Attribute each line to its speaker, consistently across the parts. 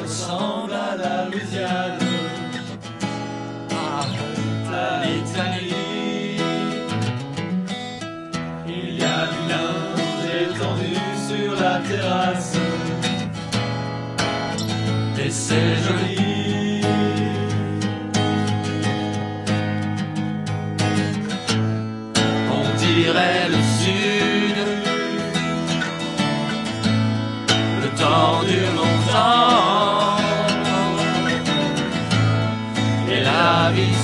Speaker 1: ressemble à la Louisiane. Ah, l'Italie. Il y a du linge étendu sur la terrasse. Et c'est joli.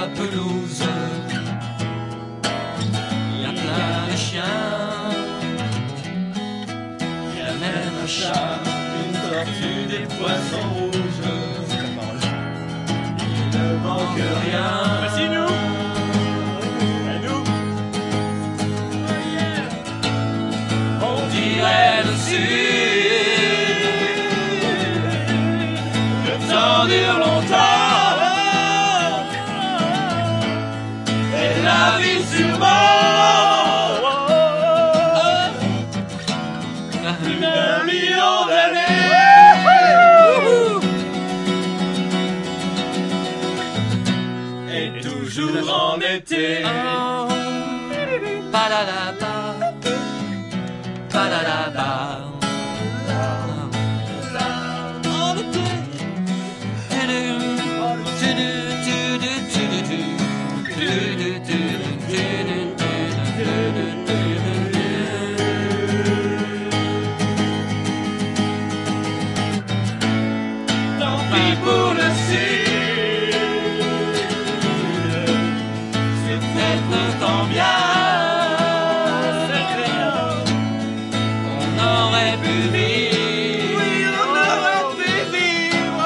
Speaker 1: la pelouse. Il y a plein de chiens. Il y a même un chat, une tortue, des poissons rouges. Il ne manque rien. Voici nous. Et nous. On dirait le sud. Le temps dure longtemps. Toujours en été. Été. Tant pis pour le sud, pu vivre, oui, on aurait pu vivre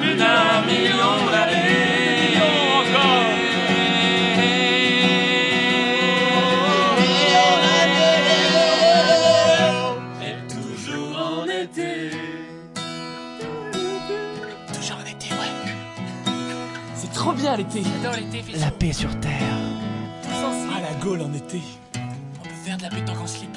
Speaker 1: plus d'un million d'années encore. Et toujours en été.
Speaker 2: Toujours en été, ouais. C'est trop bien l'été. J'adore l'été, fils.
Speaker 3: La paix sur terre.
Speaker 2: Ah, la gaule en été. On peut faire de la pétanque en slip.